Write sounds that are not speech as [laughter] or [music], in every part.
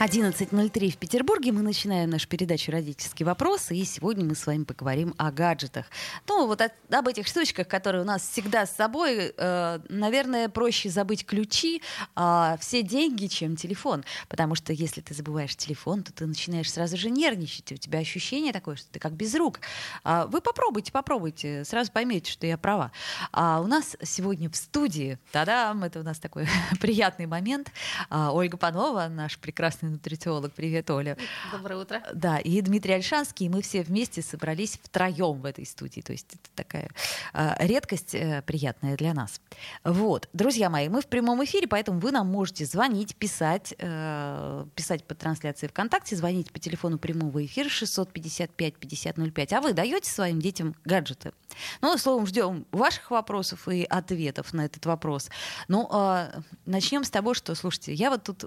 11.03 в Петербурге. Мы начинаем нашу передачу «Родительский вопрос». И сегодня мы с вами поговорим о гаджетах. Ну, вот от- об этих штучках, которые у нас всегда с собой. Э, наверное, проще забыть ключи, а все деньги, чем телефон. Потому что если ты забываешь телефон, то ты начинаешь сразу же нервничать. У тебя ощущение такое, что ты как без рук. А вы попробуйте, попробуйте. Сразу поймете, что я права. А у нас сегодня в студии, та-дам, это у нас такой [laughs] приятный момент, а, Ольга Панова, наш прекрасный нутрициолог. Привет, Оля. Доброе утро. Да, и Дмитрий Альшанский, и мы все вместе собрались втроем в этой студии. То есть это такая а, редкость э, приятная для нас. Вот, друзья мои, мы в прямом эфире, поэтому вы нам можете звонить, писать, э, писать по трансляции ВКонтакте, звонить по телефону прямого эфира 655-5005. А вы даете своим детям гаджеты? Ну, словом, ждем ваших вопросов и ответов на этот вопрос. Ну, а, начнем с того, что, слушайте, я вот тут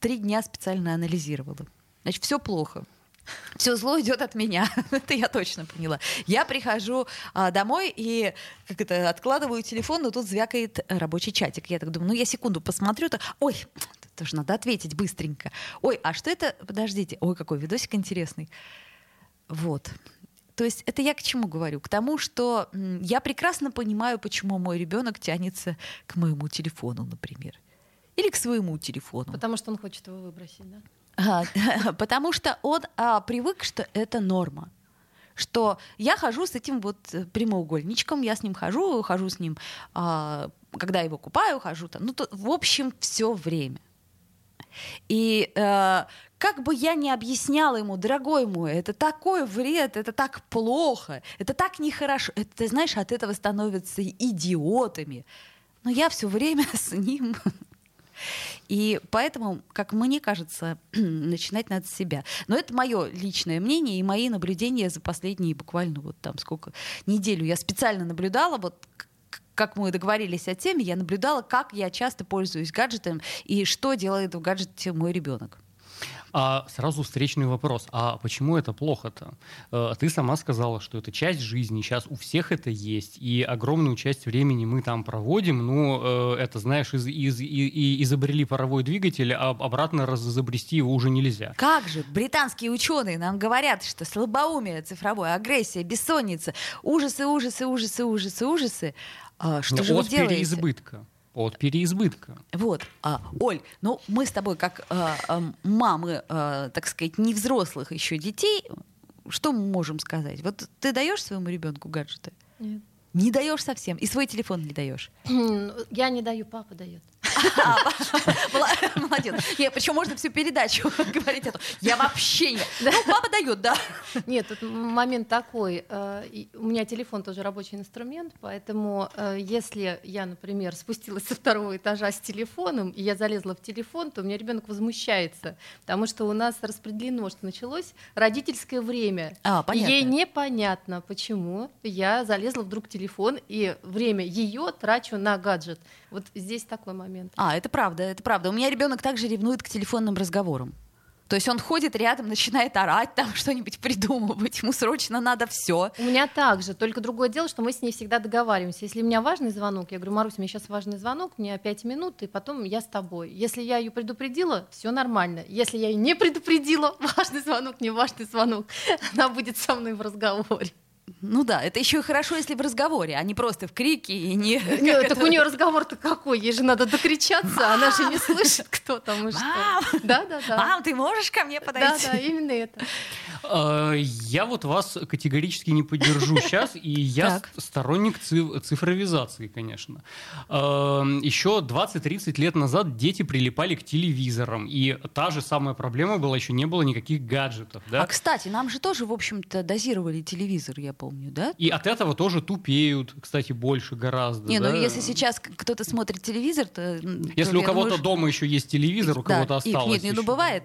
три дня специально анализировала. Значит, все плохо. Все зло идет от меня. [laughs] это я точно поняла. Я прихожу а, домой и как это откладываю телефон, но тут звякает рабочий чатик. Я так думаю, ну я секунду посмотрю, так, ой, тоже надо ответить быстренько. Ой, а что это? Подождите, ой, какой видосик интересный. Вот. То есть это я к чему говорю? К тому, что я прекрасно понимаю, почему мой ребенок тянется к моему телефону, например. Или к своему телефону. Потому что он хочет его выбросить, да? А, [laughs] Потому что он а, привык, что это норма. Что я хожу с этим вот э, прямоугольничком, я с ним хожу, хожу с ним, а, когда его купаю, хожу там. Ну, то, в общем, все время. И э, как бы я ни объясняла ему, дорогой мой, это такой вред, это так плохо, это так нехорошо, это, ты знаешь, от этого становятся идиотами. Но я все время [laughs] с ним. И поэтому, как мне кажется, [clears throat] начинать надо с себя. Но это мое личное мнение и мои наблюдения за последние буквально вот там сколько неделю. Я специально наблюдала вот как мы договорились о теме, я наблюдала, как я часто пользуюсь гаджетом и что делает в гаджете мой ребенок. А сразу встречный вопрос. А почему это плохо-то? Э, Ты сама сказала, что это часть жизни, сейчас у всех это есть, и огромную часть времени мы там проводим. Ну, э, это, знаешь, из, из- и- изобрели паровой двигатель, а обратно разобрести его уже нельзя. Как же британские ученые нам говорят, что слабоумие цифровое, агрессия, бессонница, ужасы, ужасы, ужасы, ужасы, ужасы. А, что же вы делаете? переизбытка. От переизбытка. Вот, а, Оль, ну мы с тобой как а, а, мамы, а, так сказать, не взрослых еще детей, что мы можем сказать? Вот ты даешь своему ребенку гаджеты? Нет. Не даешь совсем, и свой телефон не даешь. [clears throat] Я не даю, папа дает. [laughs] [laughs] Молодец. Причем можно всю передачу [laughs] говорить это. Я вообще не. Ну, папа дает, да. Нет, тут момент такой. э, У меня телефон тоже рабочий инструмент, поэтому э, если я, например, спустилась со второго этажа с телефоном, и я залезла в телефон, то у меня ребенок возмущается, потому что у нас распределено, что началось родительское время. А, И понятно. Ей непонятно, почему я залезла вдруг в телефон и время ее трачу на гаджет. Вот здесь такой момент. А, это правда, это правда. У меня ребенок также ревнует к телефонным разговорам. То есть он ходит рядом, начинает орать, там что-нибудь придумывать. Ему срочно надо все. У меня также, только другое дело, что мы с ней всегда договариваемся. Если у меня важный звонок, я говорю, Марусь, у меня сейчас важный звонок, мне 5 минут, и потом я с тобой. Если я ее предупредила, все нормально. Если я ее не предупредила, [laughs] важный звонок, не важный звонок, [laughs] она будет со мной в разговоре. Ну да, это еще и хорошо, если в разговоре, а не просто в крике и не. Нет, так у нее разговор-то какой? Ей же надо докричаться, она же не слышит, кто там и что. Мам! Да, да, да. Мам, ты можешь ко мне Да, подойти? да, именно это. Э, Я вот вас категорически не поддержу сейчас, и я сторонник ци- цифровизации, конечно. Э, Еще 20-30 лет назад дети прилипали к телевизорам, и та же самая проблема была, еще не было никаких гаджетов, да? А кстати, нам же тоже, в общем-то, дозировали телевизор, я помню, да? И от этого тоже тупеют, кстати, больше гораздо. Не, ну да? если сейчас кто-то смотрит телевизор, то... Если то, у я кого-то думаю, дома еще есть телевизор, у Да, кого-то осталось. нет, нет, ну бывает.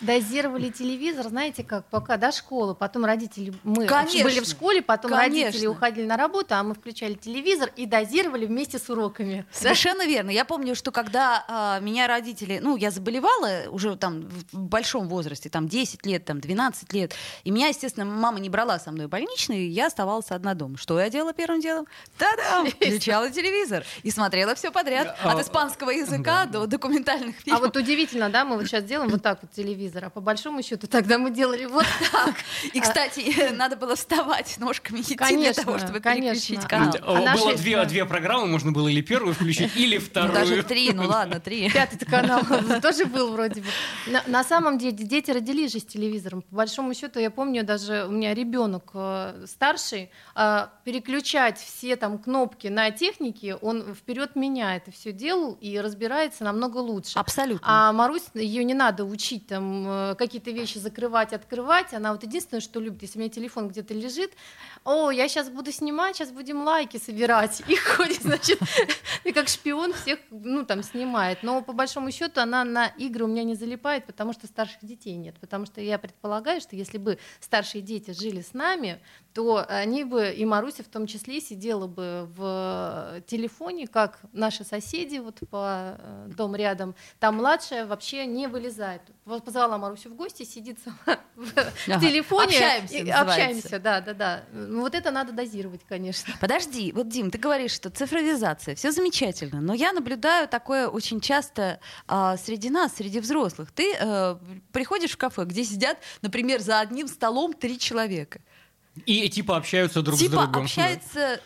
Дозировали телевизор, знаете как, пока до школы, потом родители, мы Конечно. были в школе, потом родители Конечно. уходили на работу, а мы включали телевизор и дозировали вместе с уроками. Совершенно верно. Я помню, что когда а, меня родители, ну, я заболевала уже там в большом возрасте, там 10 лет, там 12 лет, и меня, естественно, мама не брала со мной больничный, я оставалась одна дома. Что я делала первым делом? Та-дам! Включала телевизор и смотрела все подряд. А, От испанского языка до документальных А фильмов. вот удивительно, да, мы вот сейчас делаем вот так вот телевизор, а по большому счету тогда мы делали вот так. И, кстати, [laughs] надо было вставать ножками идти для того, чтобы конечно. переключить канал. А Было две, две программы, можно было или первую включить, или Ну, вторую. даже три, ну ладно, три. Пятый канал [laughs] тоже был вроде бы. На, на самом деле дети родились же с телевизором. По большому счету, я помню, даже у меня ребенок э, старший, э, переключать все там кнопки на технике, он вперед меня это все делал и разбирается намного лучше. Абсолютно. А Марусь, ее не надо учить там э, какие-то вещи закрывать, открывать. Она вот единственное, что любит, если у меня телефон где-то лежит, о, я сейчас буду снимать, сейчас будем лайки собирать. И ходит, значит, и как шпион всех, ну, там, снимает. Но по большому счету она на игры у меня не залипает, потому что старших детей нет. Потому что я предполагаю, что если бы старшие дети жили с нами, то они бы, и Маруся в том числе, сидела бы в телефоне, как наши соседи вот по э, дом рядом. Там младшая вообще не вылезает. Вот позвала Марусю в гости, сидит сама [laughs] в Ага. телефоне. Общаемся, и-. Общаемся, да, да, да. Ну, Вот это надо дозировать, конечно. [laughs] Подожди, вот, Дим, ты говоришь, что цифровизация, все замечательно, но я наблюдаю такое очень часто а, среди нас, среди взрослых. Ты э, приходишь в кафе, где сидят, например, за одним столом три человека. И типа общаются друг с типа другом. общаются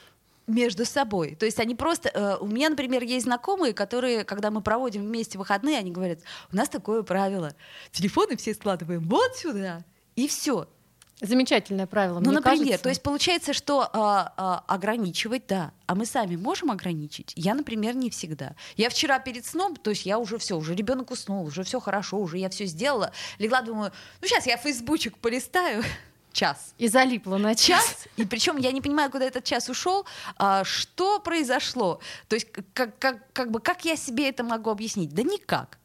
между собой. То есть они просто... э, у меня, например, есть знакомые, которые, когда мы проводим вместе выходные, они говорят, у нас такое правило. Телефоны все складываем вот сюда, и все. Замечательное правило. Ну, мне например, кажется. то есть получается, что а, а, ограничивать, да, а мы сами можем ограничить? Я, например, не всегда. Я вчера перед сном, то есть я уже все, уже ребенок уснул, уже все хорошо, уже я все сделала, легла, думаю, ну сейчас я фейсбучек полистаю, час. И залипла на час. И причем я не понимаю, куда этот час ушел, а, что произошло. То есть как, как, как бы как я себе это могу объяснить? Да никак.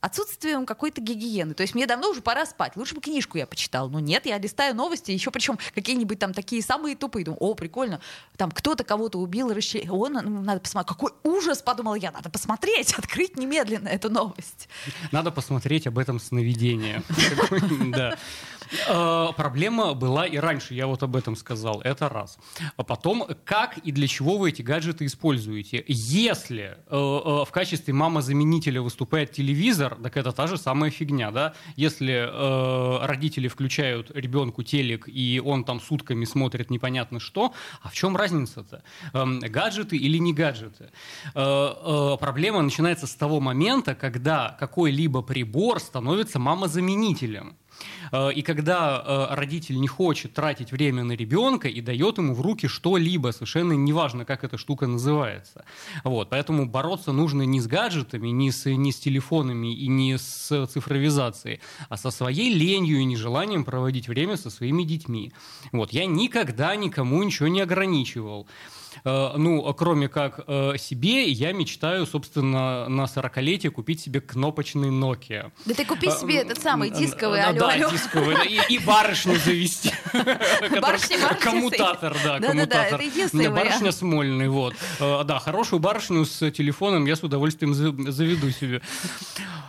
Отсутствием какой-то гигиены. То есть мне давно уже пора спать. Лучше бы книжку я почитал. Но нет, я листаю новости, еще причем какие-нибудь там такие самые тупые. Думаю, о, прикольно. Там кто-то кого-то убил, расчленил. О, на- ну, надо посмотреть. Какой ужас, подумала я. Надо посмотреть, [laughs] открыть немедленно эту новость. Надо посмотреть об этом сновидение. [laughs] Да. Э, Проблема была и раньше, я вот об этом сказал, это раз. А потом, как и для чего вы эти гаджеты используете? Если э, э, в качестве мама-заменителя выступает телевизор, так это та же самая фигня, да? Если э, родители включают ребенку телек, и он там сутками смотрит непонятно что, а в чем разница-то? Эм, Гаджеты или не гаджеты? Э, э, Проблема начинается с того момента, когда какой-либо прибор становится мамозаменителем. Э, И когда э, родитель не хочет тратить время на ребенка и дает ему в руки что-либо, совершенно неважно, как эта штука называется. Вот, поэтому бороться нужно не с гаджетами, не с, не с телефонами и не с цифровизацией, а со своей ленью и нежеланием проводить время со своими детьми. Вот, я никогда никому ничего не ограничивал. Э, Ну, кроме как э, себе, я мечтаю, собственно, на 40-летие купить себе кнопочный Nokia. Да ты купи себе А, этот самый дисковый, алло, да, дисковый, и, барышню завести. Коммутатор, да, коммутатор. Барышня. Смольный, вот. Э, Да, хорошую барышню с телефоном я с удовольствием за- заведу себе.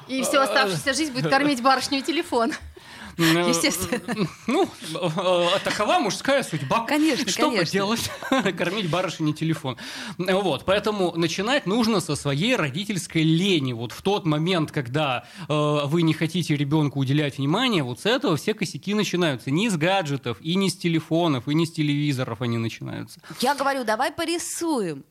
И всю оставшуюся жизнь будет кормить барышню и телефон. Э, Естественно. Ну, э, такова мужская судьба. Конечно, Что конечно. поделать? [laughs] Кормить барышни телефон. Вот, поэтому начинать нужно со своей родительской лени. Вот в тот момент, когда э, вы не хотите ребенку уделять внимание, вот с этого все косяки начинаются. Не с гаджетов, и не с телефонов, и не с телевизоров они начинаются. Я говорю, давай порисуем.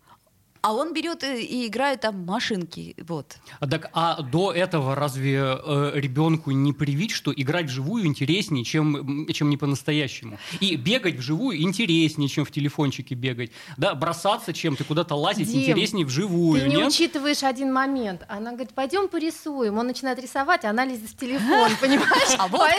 А он берет и, играет там машинки. Вот. А, так, а до этого разве э, ребенку не привить, что играть вживую интереснее, чем, чем не по-настоящему? И бегать вживую интереснее, чем в телефончике бегать. Да, бросаться чем-то, куда-то лазить Дим, интереснее вживую, Ты не нет? учитываешь один момент. Она говорит, пойдем порисуем. Он начинает рисовать, а она лезет в телефон, [laughs] понимаешь? А вот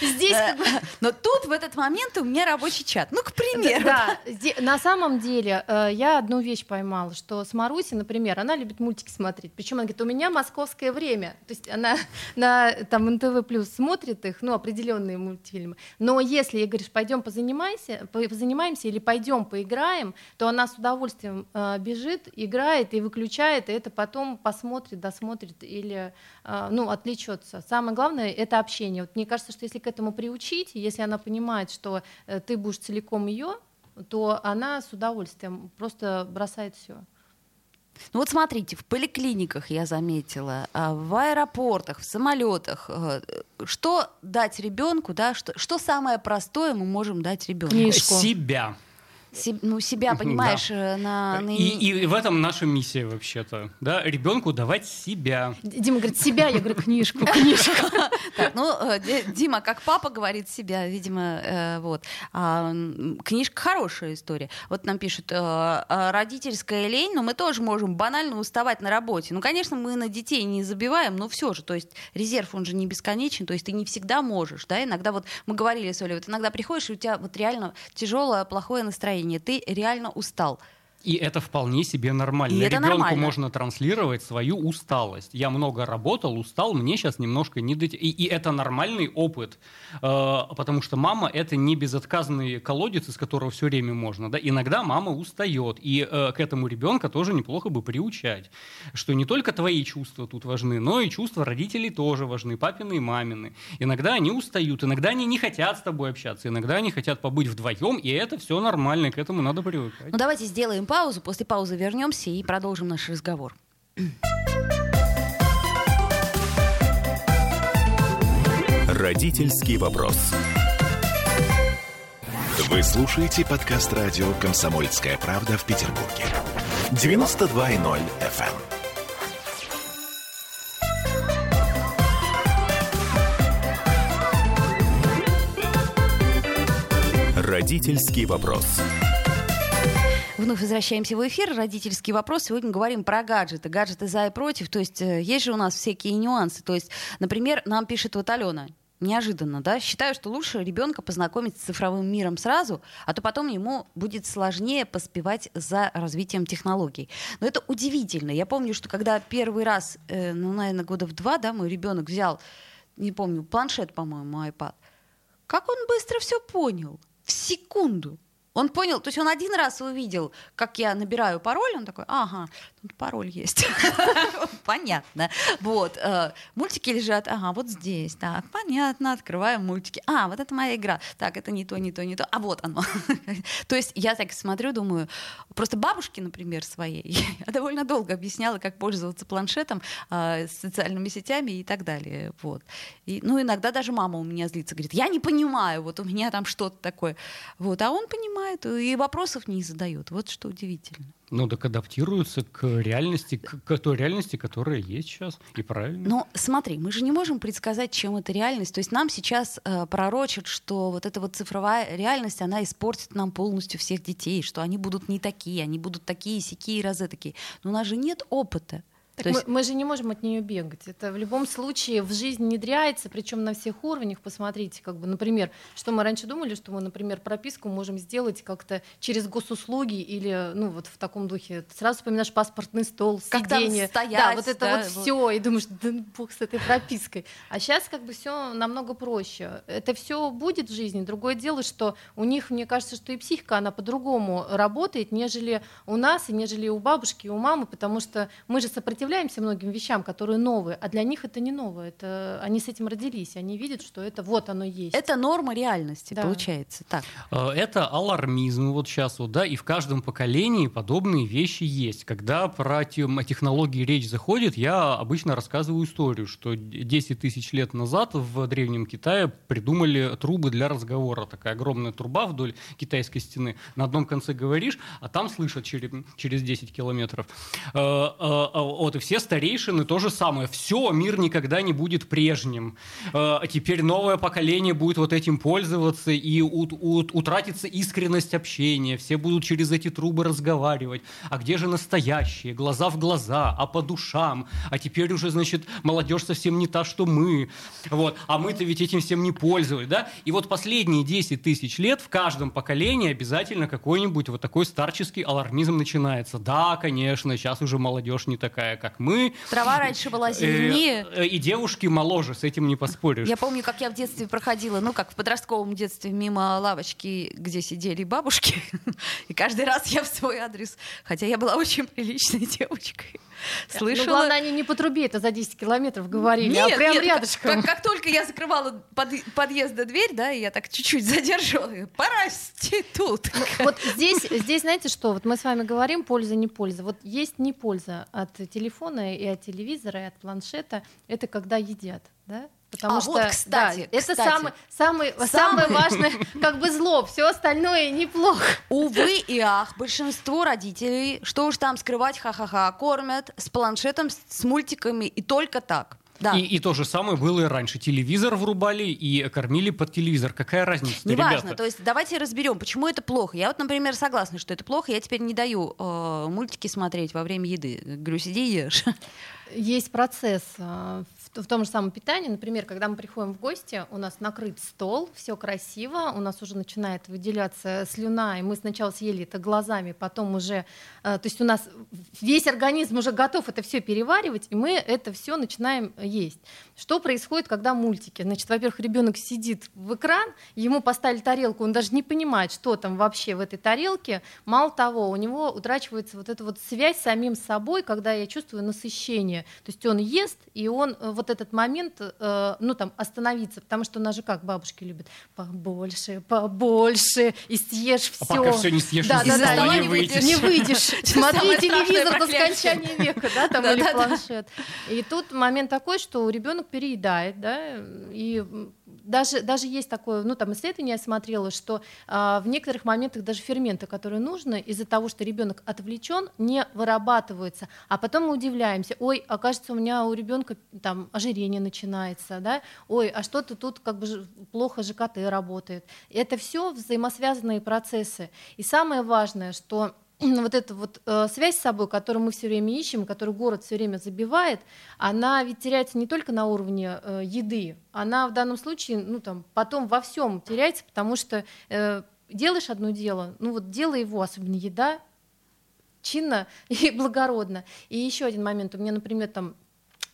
здесь как бы Но тут в этот момент у меня рабочий чат. Ну, к примеру. Да, на самом деле э, я одну вещь поймала, что с Марусей, например, она любит мультики смотреть. Причем она говорит, у меня московское время. То есть она [laughs] на там НТВ плюс смотрит их, ну, определенные мультфильмы. Но если ей говоришь, пойдем позанимайся, позанимаемся или пойдем поиграем, то она с удовольствием э, бежит, играет и выключает, и это потом посмотрит, досмотрит или э, ну, отвлечется. Самое главное это общение. Вот мне кажется, что если к этому приучить, если она понимает, что э, ты будешь целиком ее, то она с удовольствием просто бросает все. Ну вот смотрите, в поликлиниках я заметила, а, в аэропортах, в самолетах, э, что дать ребенку, да, что, что самое простое мы можем дать ребенку? Книжку. Себя. Се, ну, себя, понимаешь, да. Э, на, на... И, и в этом наша миссия вообще-то. Да, ребенку давать себя. Дима говорит, себя, я говорю, книжку, книжку. Так, ну, э, Дима, как папа говорит себя, видимо, э, вот. А, книжка хорошая история. Вот нам пишут, а родительская лень, но мы тоже можем банально уставать на работе. Ну, конечно, мы на детей не забиваем, но все же, то есть резерв, он же не бесконечен, то есть ты не всегда можешь, да, иногда вот мы говорили с Олей, вот иногда приходишь, и у тебя вот реально тяжелое, плохое настроение, настроение, ты реально устал. И это вполне себе нормально. И Ребенку нормально. можно транслировать свою усталость. Я много работал, устал, мне сейчас немножко не дотя... и, и это нормальный опыт, э, потому что мама это не безотказный колодец, из которого все время можно. Да? Иногда мама устает, и э, к этому ребенка тоже неплохо бы приучать, что не только твои чувства тут важны, но и чувства родителей тоже важны, папины и мамины. Иногда они устают, иногда они не хотят с тобой общаться, иногда они хотят побыть вдвоем, и это все нормально, к этому надо привыкать. Ну давайте сделаем паузу, после паузы вернемся и продолжим наш разговор. Родительский вопрос. Вы слушаете подкаст радио «Комсомольская правда» в Петербурге. 92.0 FM. эм. Родительский вопрос. Вновь возвращаемся в эфир. Родительский вопрос. Сегодня говорим про гаджеты. Гаджеты за и против. То есть э, есть же у нас всякие нюансы. То есть, например, нам пишет вот Алена. Неожиданно, да? Считаю, что лучше ребенка познакомить с цифровым миром сразу, а то потом ему будет сложнее поспевать за развитием технологий. Но это удивительно. Я помню, что когда первый раз, э, ну, наверное, года в два, да, мой ребенок взял, не помню, планшет, по-моему, iPad, как он быстро все понял. В секунду. Он понял, то есть он один раз увидел, как я набираю пароль, он такой, ага, тут пароль есть. [laughs] Понятно. Вот. Э, мультики лежат, ага, вот здесь. Так, понятно, открываем мультики. А, вот это моя игра. Так, это не то, не то, не то. А вот оно. [laughs] То есть я так смотрю, думаю, просто бабушке, например, своей, [laughs] я довольно долго объясняла, как пользоваться планшетом, э, социальными сетями и так далее. Вот. И, ну, иногда даже мама у меня злится, говорит, я не понимаю, вот у меня там что-то такое. Вот. А он понимает понимает и вопросов не задает. Вот что удивительно. Ну, так адаптируются к реальности, к, к той реальности, которая есть сейчас, и правильно. Но смотри, мы же не можем предсказать, чем эта реальность. То есть нам сейчас э, пророчат, что вот эта вот цифровая реальность, она испортит нам полностью всех детей, что они будут не такие, они будут такие, сякие, разы такие. Но у нас же нет опыта. Так мы, есть... мы же не можем от нее бегать. Это в любом случае в жизнь внедряется, причем на всех уровнях. Посмотрите, как бы, например, что мы раньше думали, что мы, например, прописку можем сделать как-то через госуслуги или, ну, вот в таком духе. Сразу вспоминаешь паспортный стол, сиденье. Стоять, да, вот это да, вот, вот. все, и думаешь, да ну, бог с этой пропиской. А сейчас как бы все намного проще. Это все будет в жизни. Другое дело, что у них, мне кажется, что и психика, она по-другому работает, нежели у нас, и нежели у бабушки, и у мамы, потому что мы же сопротивляемся сопротивляемся многим вещам, которые новые, а для них это не новое. Это, они с этим родились, они видят, что это вот оно есть. Это норма реальности, да. получается. Так. Э, это алармизм вот сейчас, вот, да, и в каждом поколении подобные вещи есть. Когда про технологии речь заходит, я обычно рассказываю историю, что 10 тысяч лет назад в Древнем Китае придумали трубы для разговора. Такая огромная труба вдоль китайской стены. На одном конце говоришь, а там слышат через, через 10 километров. Вот, и все старейшины то же самое. Все, мир никогда не будет прежним. А теперь новое поколение будет вот этим пользоваться, и ут, ут, утратится искренность общения. Все будут через эти трубы разговаривать. А где же настоящие? Глаза в глаза, а по душам. А теперь уже, значит, молодежь совсем не та, что мы. Вот. А мы-то ведь этим всем не пользовались, да? И вот последние 10 тысяч лет в каждом поколении обязательно какой-нибудь вот такой старческий алармизм начинается. Да, конечно, сейчас уже молодежь не такая, как мы. Трава раньше была зеленее. Э, и девушки моложе, с этим не поспоришь. Я помню, как я в детстве проходила, ну, как в подростковом детстве, мимо лавочки, где сидели бабушки. [laughs] И каждый раз я в свой адрес, хотя я была очень приличной [laughs] девочкой, Ну, слышала... главное, они не по трубе, это за 10 километров говорили, а Нет, прям нет, рядышком. Как, как только я закрывала под, подъезда дверь, да, и я так чуть-чуть задерживала, проститут. Вот здесь, здесь, знаете что, вот мы с вами говорим польза, не польза. Вот есть не польза от телефона и от телевизора, и от планшета, это когда едят, да? Потому А, что, вот, кстати, да, это кстати. самый, самый, Самый- самое важное, как бы зло, все остальное неплохо. Увы и ах, большинство родителей, что уж там скрывать, ха-ха-ха, кормят с планшетом, с, с мультиками и только так. Да. И, и то же самое было и раньше. Телевизор врубали и кормили под телевизор. Какая разница, Неважно, ребята? то есть давайте разберем, почему это плохо. Я вот, например, согласна, что это плохо. Я теперь не даю э, мультики смотреть во время еды. Говорю, сиди и ешь. Есть процесс э, в, том же самом питании. Например, когда мы приходим в гости, у нас накрыт стол, все красиво, у нас уже начинает выделяться слюна, и мы сначала съели это глазами, потом уже, э, то есть у нас весь организм уже готов это все переваривать, и мы это все начинаем есть. Что происходит, когда мультики? Значит, во-первых, ребенок сидит в экран, ему поставили тарелку, он даже не понимает, что там вообще в этой тарелке. Мало того, у него утрачивается вот эта вот связь с самим собой, когда я чувствую насыщение. То есть он ест, и он э, вот этот момент, э, ну там, остановиться, потому что у нас же как бабушки любят, побольше, побольше, и съешь все. А пока всё не съешь, да, из да, стола да, не выйдешь. Не выйдешь. [laughs] Смотри телевизор до скончания века, да, там или планшет. И тут момент такой, что ребенок переедает, да, и даже, даже есть такое, ну там исследование я смотрела, что а, в некоторых моментах даже ферменты, которые нужны, из-за того, что ребенок отвлечен, не вырабатываются, а потом мы удивляемся, ой, окажется у меня у ребенка там ожирение начинается, да, ой, а что-то тут как бы плохо ЖКТ работает. Это все взаимосвязанные процессы. И самое важное, что вот эта вот э, связь с собой, которую мы все время ищем, которую город все время забивает, она ведь теряется не только на уровне э, еды, она в данном случае, ну там, потом во всем теряется, потому что э, делаешь одно дело, ну вот делай его, особенно еда, чинно [laughs] и благородно. И еще один момент, у меня, например, там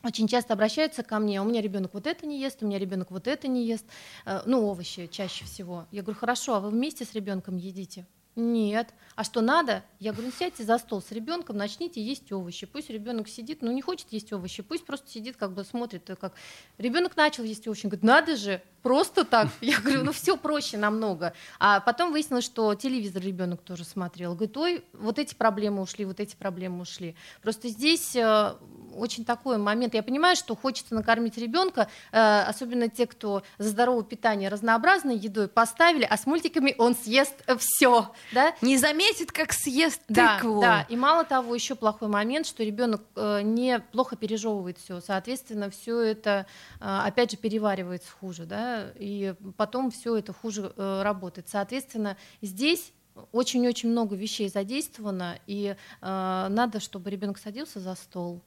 очень часто обращаются ко мне, «А у меня ребенок вот это не ест, у меня ребенок вот это не ест, Э, ну овощи чаще всего. Я говорю, хорошо, а вы вместе с ребенком едите? Нет. А что надо? Я говорю, ну, сядьте за стол с ребенком, начните есть овощи. Пусть ребенок сидит, ну не хочет есть овощи, пусть просто сидит, как бы смотрит, э, как ребенок начал есть овощи, говорит, надо же, просто так. [laughs] Я говорю, ну все проще намного. А потом выяснилось, что телевизор ребенок тоже смотрел. Говорит, ой, вот эти проблемы ушли, вот эти проблемы ушли. Просто здесь э, очень такой момент. Я понимаю, что хочется накормить ребенка, э, особенно те, кто за здоровое питание разнообразной едой поставили, а с мультиками он съест все, да? Не заметит, как съест Да, тыкву. да. И мало того, еще плохой момент, что ребенок э, не плохо пережевывает все, соответственно, все это э, опять же переваривается хуже, да, и потом все это хуже э, работает. Соответственно, здесь очень-очень много вещей задействовано, и э, надо, чтобы ребенок садился за стол.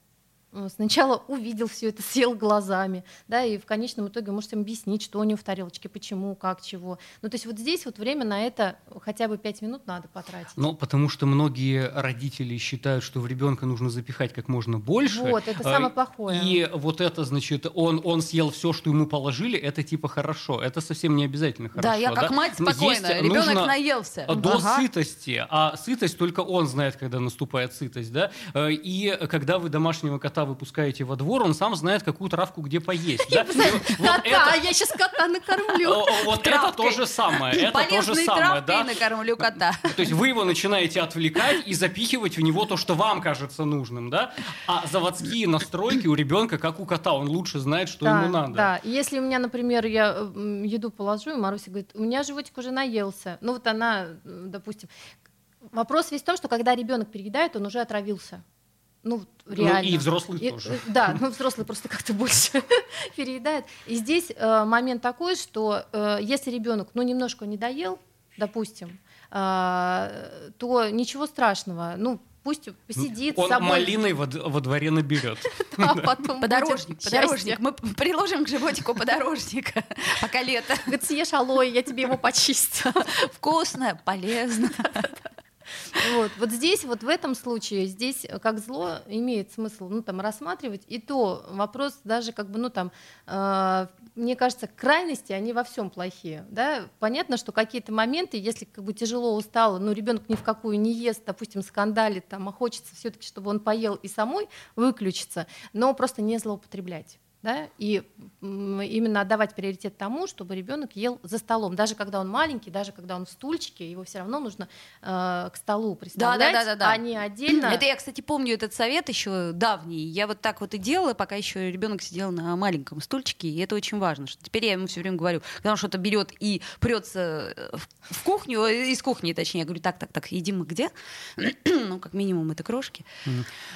Э, Сначала увидел все это, сел глазами, да, и в конечном итоге может им объяснить, что у него в тарелочке, почему, как, чего. Ну, то есть вот здесь вот время на это хотя бы пять минут надо потратить. Ну, потому что многие родители считают, что в ребенка нужно запихать как можно больше. Вот, это э, самое плохое. И вот это, значит, он, он съел все, что ему положили, это типа хорошо. Это совсем не обязательно хорошо. Да, я как мать Но спокойно. есть Ребенок нужно наелся. До Ага. сытости. А сытость только он знает, когда наступает сытость, да? Э, И когда вы домашнего кота выпускаете во двор, он сам знает, какую травку где поесть. [laughs] да? Кота, я сейчас кота накормлю. Вот это то же самое. Это то же самое, да? накормлю кота. [laughs] То есть вы его начинаете отвлекать и запихивать в него то, что вам кажется нужным, да? А заводские настройки у ребенка, как у кота, он лучше знает, что ему надо. Да, если у меня, например, я еду положу, и Маруся говорит, у меня животик уже наелся. Ну вот она, допустим. Вопрос весь в том, что когда ребенок переедает, он уже отравился. Ну, реально. Ну, и взрослые И, тоже. э, Да, ну взрослые просто как-то больше [laughs] переедают. И здесь э, момент такой, что э, если ребенок, ну, немножко не доел, допустим, э, то ничего страшного. Ну, пусть посидит с Он собой. малиной во, во дворе наберет. [laughs] а потом Подорожник, будет подорожник. Мы приложим к животику подорожника, [laughs] пока лето. Говорит, съешь алоэ, я тебе его почистю. Вкусно, полезно. Вот, вот здесь, вот в этом случае, здесь э, как зло имеет смысл, ну, там, рассматривать, и то вопрос даже, как бы, ну, там, э, мне кажется, крайности, они во всем плохие, да, понятно, что какие-то моменты, если как бы тяжело устало, ну, ребенок ни в какую не ест, допустим, скандалит, там, а хочется все-таки, чтобы он поел и самой выключиться, но просто не злоупотреблять да, и именно отдавать приоритет тому, чтобы ребенок ел за столом, даже когда он маленький, даже когда он в стульчике, его все равно нужно э, к столу представлять, да-да-да-да. а не отдельно. Это я, кстати, помню этот совет еще давний. Я вот так вот и делала, пока еще ребенок сидел на маленьком стульчике, и это очень важно. Что теперь я ему все время говорю, когда он что-то берет и прется в, в кухню, э, из кухни, точнее, я говорю, так, так, так, едим мы где? [clears throat] ну, как минимум, это крошки.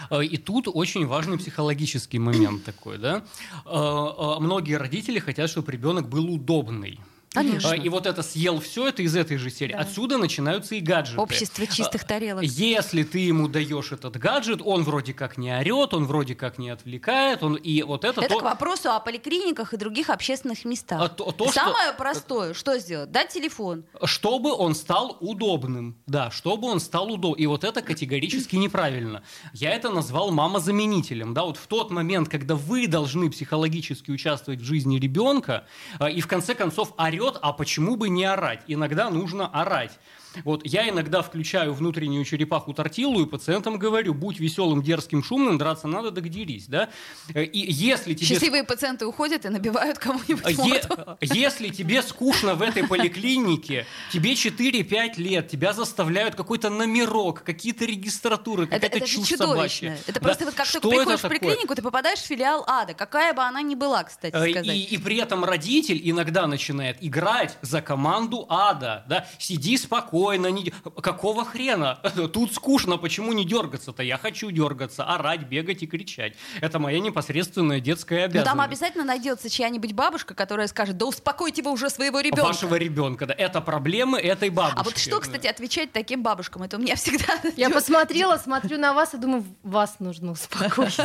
Э, И тут очень важный психологический момент такой, да. Э, э, Многие родители хотят, чтобы ребенок был удобный. Конечно. Э, И вот это съел все, это из этой же серии. Да. Отсюда начинаются и гаджеты. Общество чистых тарелок. Если ты ему даешь этот гаджет, он вроде как не орет, он вроде как не отвлекает, он и вот это, Это то, к вопросу о поликлиниках и других общественных местах. А то- то, что- Самое простое, что сделать? Дать телефон. чтобы он стал удобным. Да, чтобы он стал удобным. И вот это категорически неправильно. Я это назвал мамозаменителем. Да, вот в тот момент, когда вы должны психологически участвовать в жизни ребенка, э, и в конце концов орет, а почему бы не орать? Иногда нужно орать. Вот я иногда включаю внутреннюю черепаху тортилу и пациентам говорю, будь веселым, дерзким, шумным, драться надо, так дерись, да? Э, И если тебе Счастливые пациенты уходят и набивают кому-нибудь Е- если тебе скучно в этой поликлинике, тебе 4-5 лет, тебя заставляют какой-то номерок, какие-то регистратуры, Это, какая-то это же чушь чудовищно. собачья. Это Да. просто вот как Что только это приходишь в поликлинику, ты попадаешь в филиал ада, какая бы она ни была, кстати Э, сказать. И, и при этом родитель иногда начинает играть за команду ада. Да? Сиди спокойно. Не... д- Какого хрена? [laughs] Тут скучно, почему не дергаться-то? Я хочу дергаться, орать, бегать и кричать. Это моя непосредственная детская Но обязанность. там обязательно найдется чья-нибудь бабушка, которая скажет, да успокойте вы уже своего ребенка. Вашего ребенка, да. Это проблемы этой бабушки. А вот что, кстати, отвечать таким бабушкам? Это у меня всегда... [laughs] Я посмотрела, [laughs] смотрю на вас и думаю, вас нужно успокоить.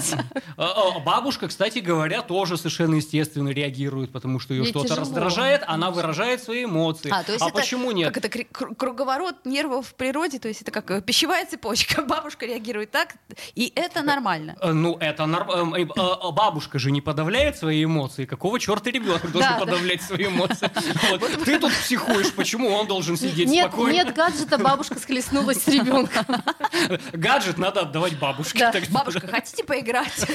А, а, Бабушка, кстати говоря, тоже совершенно естественно реагирует, потому что ее что-то раздражает, она выражает свои эмоции. А, то есть это почему нет? Как это кри- круговорот нервов в природе, то есть это как э, пищевая цепочка. [laughs] Бабушка реагирует так, и это нормально. Э, Ну, это нормально. Бабушка же не подавляет свои эмоции. Какого черта ребенок должен Да, да. подавлять свои эмоции? Вот. Ты тут психуешь, почему он должен сидеть Нет, спокойно? нет гаджета, бабушка схлестнулась с [laughs] ребенком. Гаджет надо отдавать бабушке. Бабушка, хотите поиграть? [laughs]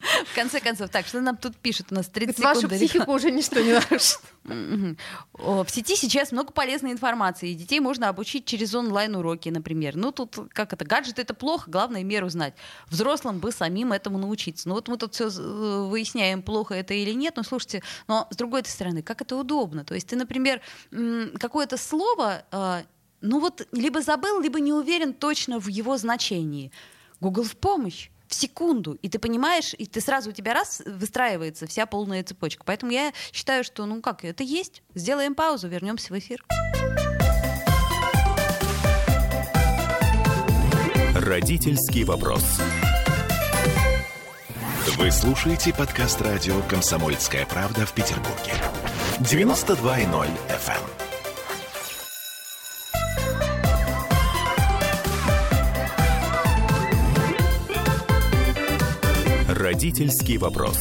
В конце концов, так, что нам тут пишут? У нас 30 Вашу секунд. до психику уже ничто не нарушит. В сети сейчас много полезной информации, и детей можно обучить через онлайн-уроки, например. Ну, тут как это, гаджет это плохо, главное меру знать. Взрослым бы самим этому научиться. Ну, вот мы тут все выясняем, плохо это или нет, но слушайте, но с другой стороны, как это удобно. То есть ты, например, какое-то слово, а, ну вот, либо забыл, либо не уверен точно в его значении. Google в помощь в секунду, и ты понимаешь, и ты сразу у тебя раз выстраивается вся полная цепочка. Поэтому я считаю, что ну как, это есть. Сделаем паузу, вернемся в эфир. Родительский вопрос. Вы слушаете подкаст радио «Комсомольская правда» в Петербурге. 92.0 FM. Родительский вопрос.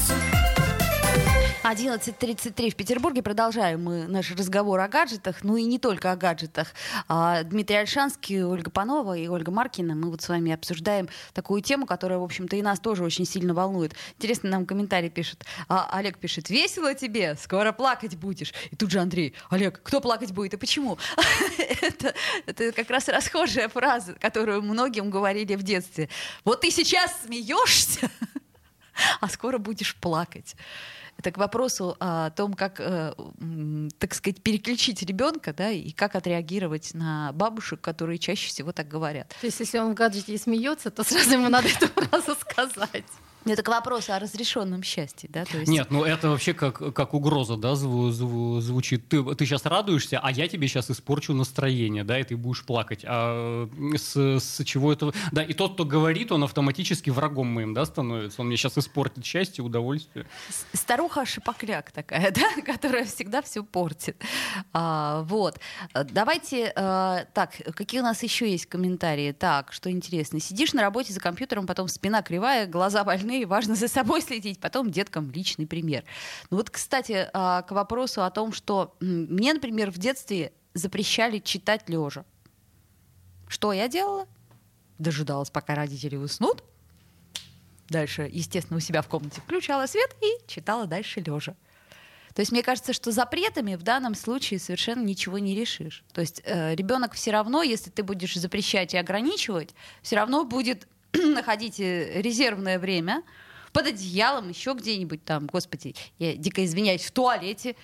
11.33 в Петербурге. Продолжаем мы наш разговор о гаджетах, ну и не только о гаджетах. А, Дмитрий Альшанский, Ольга Панова и Ольга Маркина. Мы вот с вами обсуждаем такую тему, которая, в общем-то, и нас тоже очень сильно волнует. Интересно, нам комментарий пишет. А, Олег пишет, весело тебе, скоро плакать будешь. И тут же Андрей, Олег, кто плакать будет и почему? [laughs] это, это как раз расхожая фраза, которую многим говорили в детстве. Вот ты сейчас смеешься, [laughs] [laughs] а скоро будешь плакать. Это к вопросу о том, как, э, так сказать, переключить ребенка, да, и как отреагировать на бабушек, которые чаще всего так говорят. То есть, если он в гаджете и смеется, то сразу ему надо эту фразу сказать. Это к вопросу о разрешенном счастье, да? То есть... Нет, ну это вообще как, как угроза, да, зву, зву, звучит. Ты, ты сейчас радуешься, а я тебе сейчас испорчу настроение, да, и ты будешь плакать. А с, с чего это... Да, и тот, кто говорит, он автоматически врагом моим, да, становится. Он мне сейчас испортит счастье, удовольствие. Старуха шипокляк такая, [laughs] да, которая всегда все портит. А, вот. Давайте, а, так, какие у нас еще есть комментарии? Так, что интересно. Сидишь на работе за компьютером, потом спина кривая, глаза больные, и важно за собой [laughs] следить, потом деткам личный пример. Ну вот, кстати, а, к вопросу о том, что мне, например, в детстве запрещали читать лежа. Что я делала? Дожидалась, пока родители уснут. Дальше, естественно, у себя в комнате включала свет и читала дальше лежа. То есть мне кажется, что запретами в данном случае совершенно ничего не решишь. То есть э, ребенок все равно, если ты будешь запрещать и ограничивать, все равно будет [clears throat] находите резервное время под одеялом, еще где-нибудь там, господи, я дико извиняюсь, в туалете.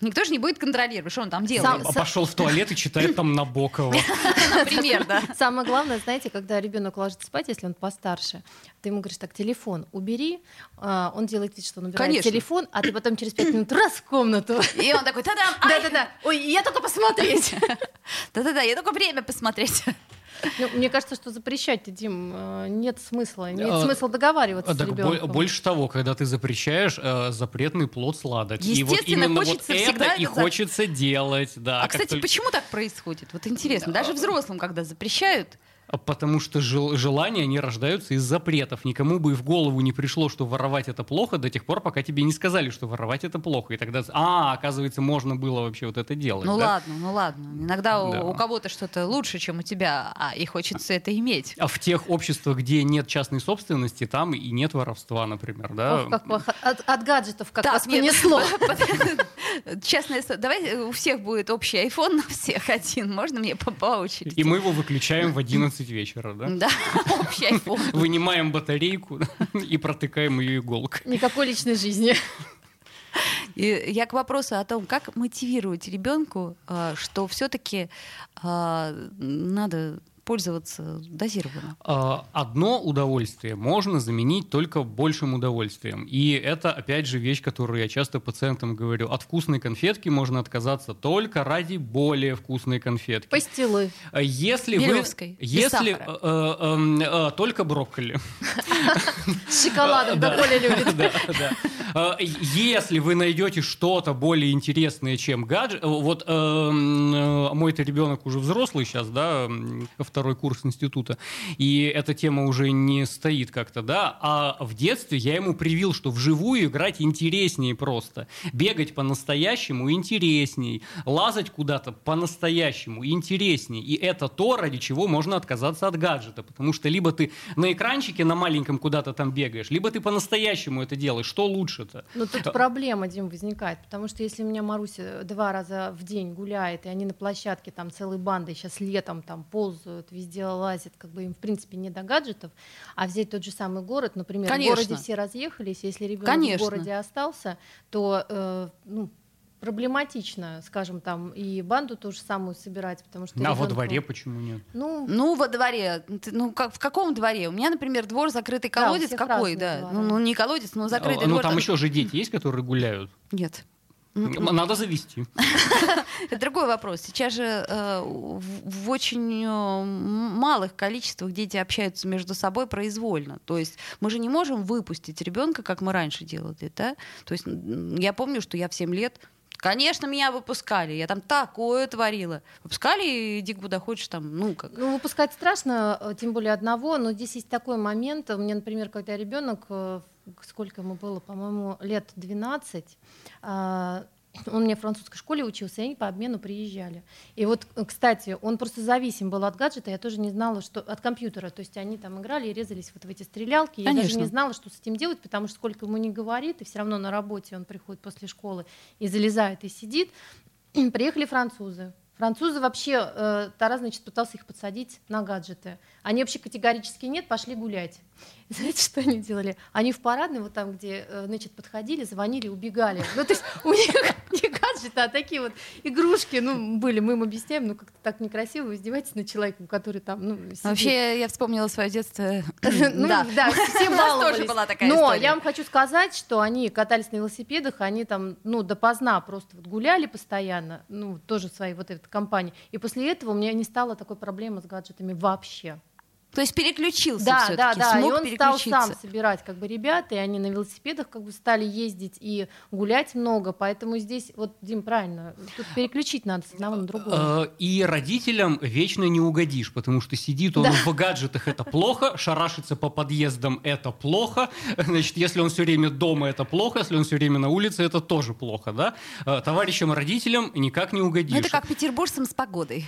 Никто же не будет контролировать, что он там делает. Сам, пошел в туалет и читает там Набокова. [laughs] Например, да. Самое главное, знаете, когда ребенок ложится спать, если он постарше, ты ему говоришь, так, телефон убери, а, он делает вид, что он убирает телефон, а ты потом через пять минут раз в комнату. И он такой, та-дам! Да-да-да, ой, я только посмотреть. [laughs] Да-да-да, я только время посмотреть. Ну, мне кажется, что запрещать, Дим, э, нет смысла. Нет а, смысла договариваться так с ребенком. Больше того, когда ты запрещаешь, э, запретный плод сладок. И вот именно вот это и хочется делать. Да, а, кстати, почему так происходит? Вот интересно. Даже взрослым, когда запрещают, Потому что жел- желания, они рождаются из запретов. Никому бы и в голову не пришло, что воровать это плохо до тех пор, пока тебе не сказали, что воровать это плохо. И тогда, а, оказывается, можно было вообще вот это делать. Ну да? ладно, ну ладно. Иногда да. у, у кого-то что-то лучше, чем у тебя, а и хочется это иметь. А в тех обществах, где нет частной собственности, там и нет воровства, например, да? Ох, как плохо. От, от гаджетов как так, вас понесло. [laughs] Частная Давай у всех будет общий iPhone на всех один. Можно мне по очереди? И мы его выключаем в 11 11 вечера, да? Да, [laughs] общий айфон. Вынимаем батарейку [laughs] и протыкаем ее иголкой. Никакой личной жизни. И я к вопросу о том, как мотивировать ребенку, а, что все-таки а, надо пользоваться дозированно? А, одно удовольствие можно заменить только большим удовольствием. И это, опять же, вещь, которую я часто пациентам говорю. От вкусной конфетки можно отказаться только ради более вкусной конфетки. Пастилы. Если Березской, вы... Если, э, э, э, только брокколи. [laughs] С шоколадом, да, Коля любит. Да, Если вы найдете что-то более интересное, чем гаджет... Вот мой-то ребенок уже взрослый сейчас, да, второй курс института, и эта тема уже не стоит как-то, да, а в детстве я ему привил, что вживую играть интереснее просто, бегать по-настоящему интересней, лазать куда-то по-настоящему интереснее, и это то, ради чего можно отказаться от гаджета, потому что либо ты на экранчике на маленьком куда-то там бегаешь, либо ты по-настоящему это делаешь, что лучше-то? Ну тут проблема, Дим, возникает, потому что если у меня Маруся два раза в день гуляет, и они на площадке там целой бандой сейчас летом там ползают, вот везде лазят, как бы им в принципе не до гаджетов, а взять тот же самый город, например, Конечно. в городе все разъехались, если ребенок в городе остался, то э, ну, проблематично, скажем, там и банду тоже самую собирать, потому что... А ребенку... во дворе почему нет? Ну, ну во дворе. Ну, как, в каком дворе? У меня, например, двор закрытый колодец да, какой, да. Ну, ну, не колодец, но закрытый ну, двор. Ну, там еще же дети есть, которые гуляют? Нет. Надо завести. [laughs] Это [laughs] другой вопрос. Сейчас же э, в очень э, малых количествах дети общаются между собой произвольно. То есть мы же не можем выпустить ребенка, как мы раньше делали. Да? То есть я помню, что я в 7 лет Конечно, меня выпускали. Я там такое творила. Выпускали, иди куда хочешь там, ну как. Ну, выпускать страшно, э, тем более одного, но здесь есть такой момент. У меня, например, когда ребенок, сколько ему было, по-моему, лет 12, он мне в французской школе учился, и они по обмену приезжали. И вот, кстати, он просто зависим был от гаджета, я тоже не знала, что от компьютера, то есть они там играли и резались вот в эти стрелялки, Конечно. я даже не знала, что с этим делать, потому что сколько ему не говорит, и все равно на работе он приходит после школы и залезает и сидит. [clears throat] Приехали французы, Французы вообще, э, Тарас, значит, пытался их подсадить на гаджеты. Они вообще категорически нет, пошли гулять. [laughs] знаете, что они делали? Они в парадной, вот там, где, э, значит, подходили, звонили, убегали. Ну, то есть у них [laughs] гаджеты, а такие вот игрушки, ну, были. Мы им объясняем, ну, как-то так некрасиво, вы издеваетесь над человеком, который там, ну, сидит. Вообще, я вспомнила свое детство. [clears throat] Ну, Да. [laughs] да, все баловались. тоже была такая Но история. я вам хочу сказать, что они катались на велосипедах, они там, ну, допоздна просто вот гуляли постоянно, ну, тоже своей вот этой компании. И после этого у меня не стало такой проблемы с гаджетами вообще. То есть переключился Да, всё-таки, да, да. И смог он стал сам собирать как бы ребят, и они на велосипедах как бы стали ездить и гулять много, поэтому здесь вот Дим правильно, тут переключить надо с одного на другое. Э, И родителям вечно не угодишь, потому что сидит он Да. в гаджетах, это плохо, шарашится по подъездам, это плохо. Значит, если он все время дома, это плохо, если он все время на улице, это тоже плохо, да? Э, Товарищам родителям никак не угодишь. Ну, это как петербуржцам с погодой.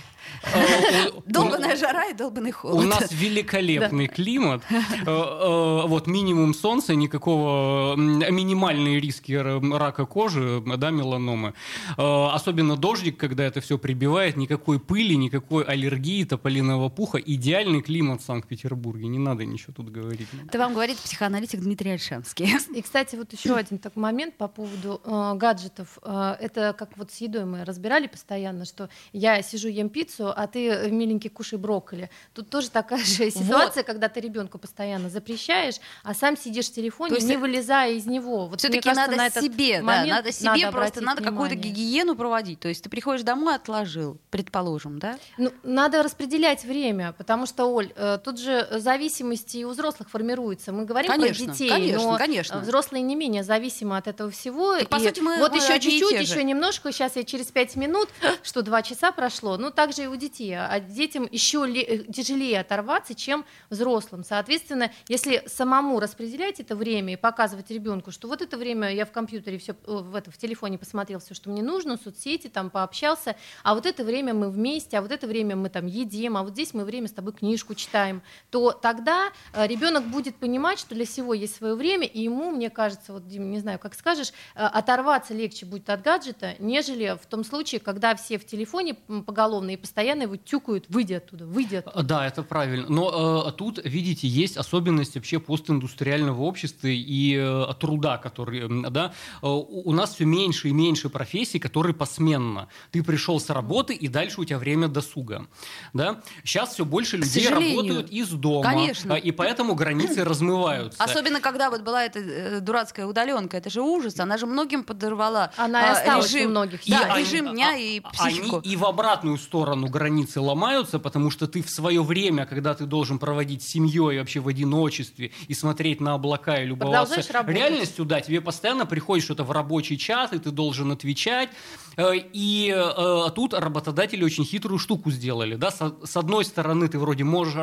У- Долбаная жара и долбанный У холод. нас великолепный климат. Э, э, Вот минимум солнца, никакого минимальные риски рака кожи, да, меланомы. Э, Особенно дождик, когда это все прибивает, никакой пыли, никакой аллергии, тополиного пуха. Идеальный климат в Санкт-Петербурге. Не надо ничего тут говорить. Это вам говорит психоаналитик Дмитрий Альшанский. И, кстати, вот еще один такой момент по поводу э, гаджетов. Э, это как вот с едой мы разбирали постоянно, что я сижу ем пиццу, а ты, миленький, кушай брокколи. Тут тоже такая же ситуация, когда ты ребенку постоянно запрещаешь, а сам сидишь в телефоне, есть не вылезая из него. Вот Все-таки надо на себе, да, надо себе просто обратить надо какую-то гигиену проводить. То есть ты приходишь домой, отложил, предположим, да? Ну, надо распределять время, потому что, Оль, э, тут же зависимости и у взрослых формируются. Мы говорим Конечно, про детей, конечно, но конечно. э, взрослые не менее зависимы от этого всего. Так, по И сути, мы- вот мы еще чуть-чуть, еще немножко, сейчас я через пять минут, что два часа прошло. Ну, так же и у детей. А детям еще ле- э, тяжелее оторваться, чем взрослым. Соответственно, если самому распределять это время и показывать ребенку, что вот это время я в компьютере все в, это, в телефоне посмотрел все, что мне нужно, соцсети, там пообщался, а вот это время мы вместе, а вот это время мы там едим, а вот здесь мы время с тобой книжку читаем, то тогда ребенок будет понимать, что для всего есть свое время, и ему, мне кажется, вот, Дим, не знаю, как скажешь, э, оторваться легче будет от гаджета, нежели в том случае, когда все в телефоне поголовно и постоянно его тюкают, выйди оттуда, выйди оттуда. Да, это правильно. Но э, тут, видите, есть особенность вообще постиндустриального общества и э, труда, который, да, Э, у нас все меньше и меньше профессий, которые посменно. Ты пришел с работы, и дальше у тебя время досуга, да. Сейчас все больше людей работают из дома, Конечно. э, и поэтому границы [clears throat] размываются. Особенно, когда вот была эта э, дурацкая удаленка, это же ужас, она же многим подорвала Она и а, осталась режим, многих. да, они- режим дня а- и а- психику. Они и в обратную сторону границы ломаются, потому что ты в свое время, когда ты должен проводить с семьей вообще в одиночестве и смотреть на облака и любоваться реальностью, да, тебе постоянно приходит что-то в рабочий чат, и ты должен отвечать. Э, И э, тут работодатели очень хитрую штуку сделали. Да? С, одной стороны, ты вроде можешь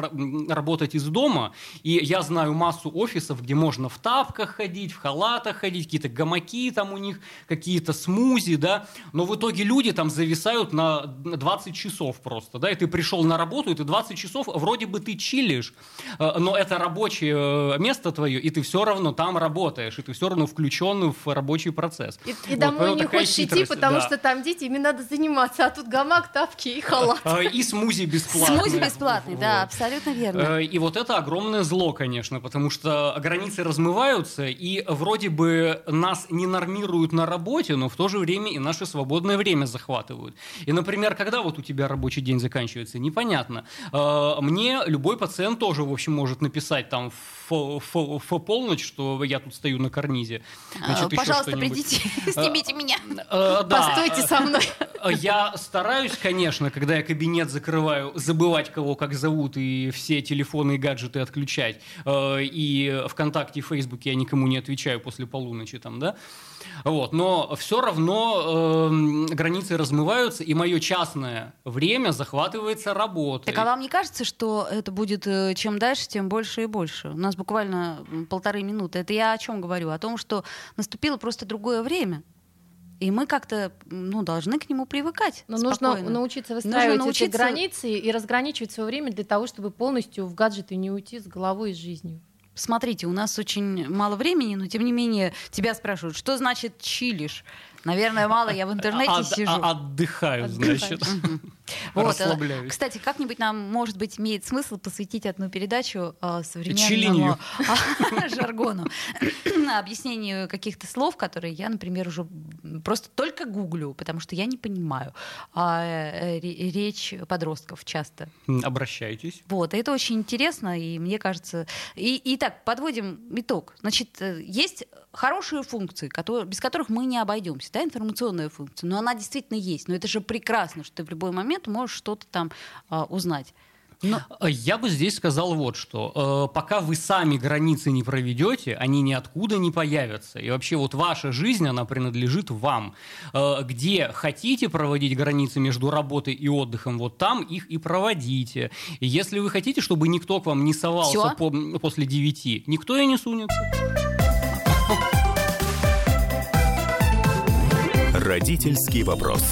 работать из дома, и я знаю массу офисов, где можно в тапках ходить, в халатах ходить, какие-то гамаки там у них, какие-то смузи, да, но в итоге люди там зависают на 20 часов просто, да, и ты пришел на работу, и ты 20 часов, вроде бы ты чилишь, э, но это рабочее э, место твое, и ты все равно там работаешь, и ты все равно включен в рабочий процесс. И, и Вот, домой не хочешь идти, хитрость, потому да. что там дети, ими надо заниматься, а тут гамак, тапки и халат. А, И смузи бесплатные. Смузи бесплатный, да, Вот. абсолютно верно. Э, И вот это огромное зло, конечно, потому что границы размываются, и вроде бы нас не нормируют на работе, но в то же время и наше свободное время захватывают. И, например, когда вот у тебя рабочий день заканчивается, непонятно. Э, Мне любой пациент тоже, в общем, может написать там в, в- в полночь, что я тут стою на карнизе. Значит, [laughs] А, еще Пожалуйста, придите, снимите меня. Э, да. Постойте со мной. Я стараюсь, конечно, когда я кабинет закрываю, забывать, кого как зовут, и все телефоны и гаджеты отключать. Э, И ВКонтакте и Фейсбуке я никому не отвечаю после полуночи там, да? Вот. Но все равно эм, границы размываются, и мое частное время захватывается работой. Так а вам не кажется, что это будет э, чем дальше, тем больше и больше? У нас буквально полторы минуты. Это я о чем говорю? О том, что наступило просто другое время. И мы как-то ну, должны к нему привыкать. Но нужно спокойно. научиться выстраивать научиться- эти границы и разграничивать свое время для того, чтобы полностью в гаджеты не уйти с головой и с жизнью. Смотрите, у нас очень мало времени, но тем не менее тебя спрашивают, что значит чилишь? Наверное, мало я в [laughs] интернете От- сижу. а- Отдыхаю, Отдыхаешь. значит. Вот, э, Расслабляюсь. Кстати, как-нибудь нам, может быть, имеет смысл посвятить одну передачу э, современному [laughs] жаргону, [clears throat] объяснению каких-то слов, которые я, например, уже просто только гуглю, потому что я не понимаю а, э, ре- речь подростков часто. Обращайтесь. Вот, это очень интересно, и мне кажется... И, итак, подводим итог. Значит, э, есть хорошие функции, которые, без которых мы не обойдемся, да, информационная функция, но она действительно есть. Но это же прекрасно, что ты в любой момент можешь что-то там а, узнать. Но- Я бы здесь сказал вот что. Э, Пока вы сами границы не проведете, они ниоткуда не появятся. И вообще вот ваша жизнь, она принадлежит вам. Э, Где хотите проводить границы между работой и отдыхом, вот там их и проводите. И если вы хотите, чтобы никто к вам не совался по- после девяти, никто и не сунется. Родительский вопрос.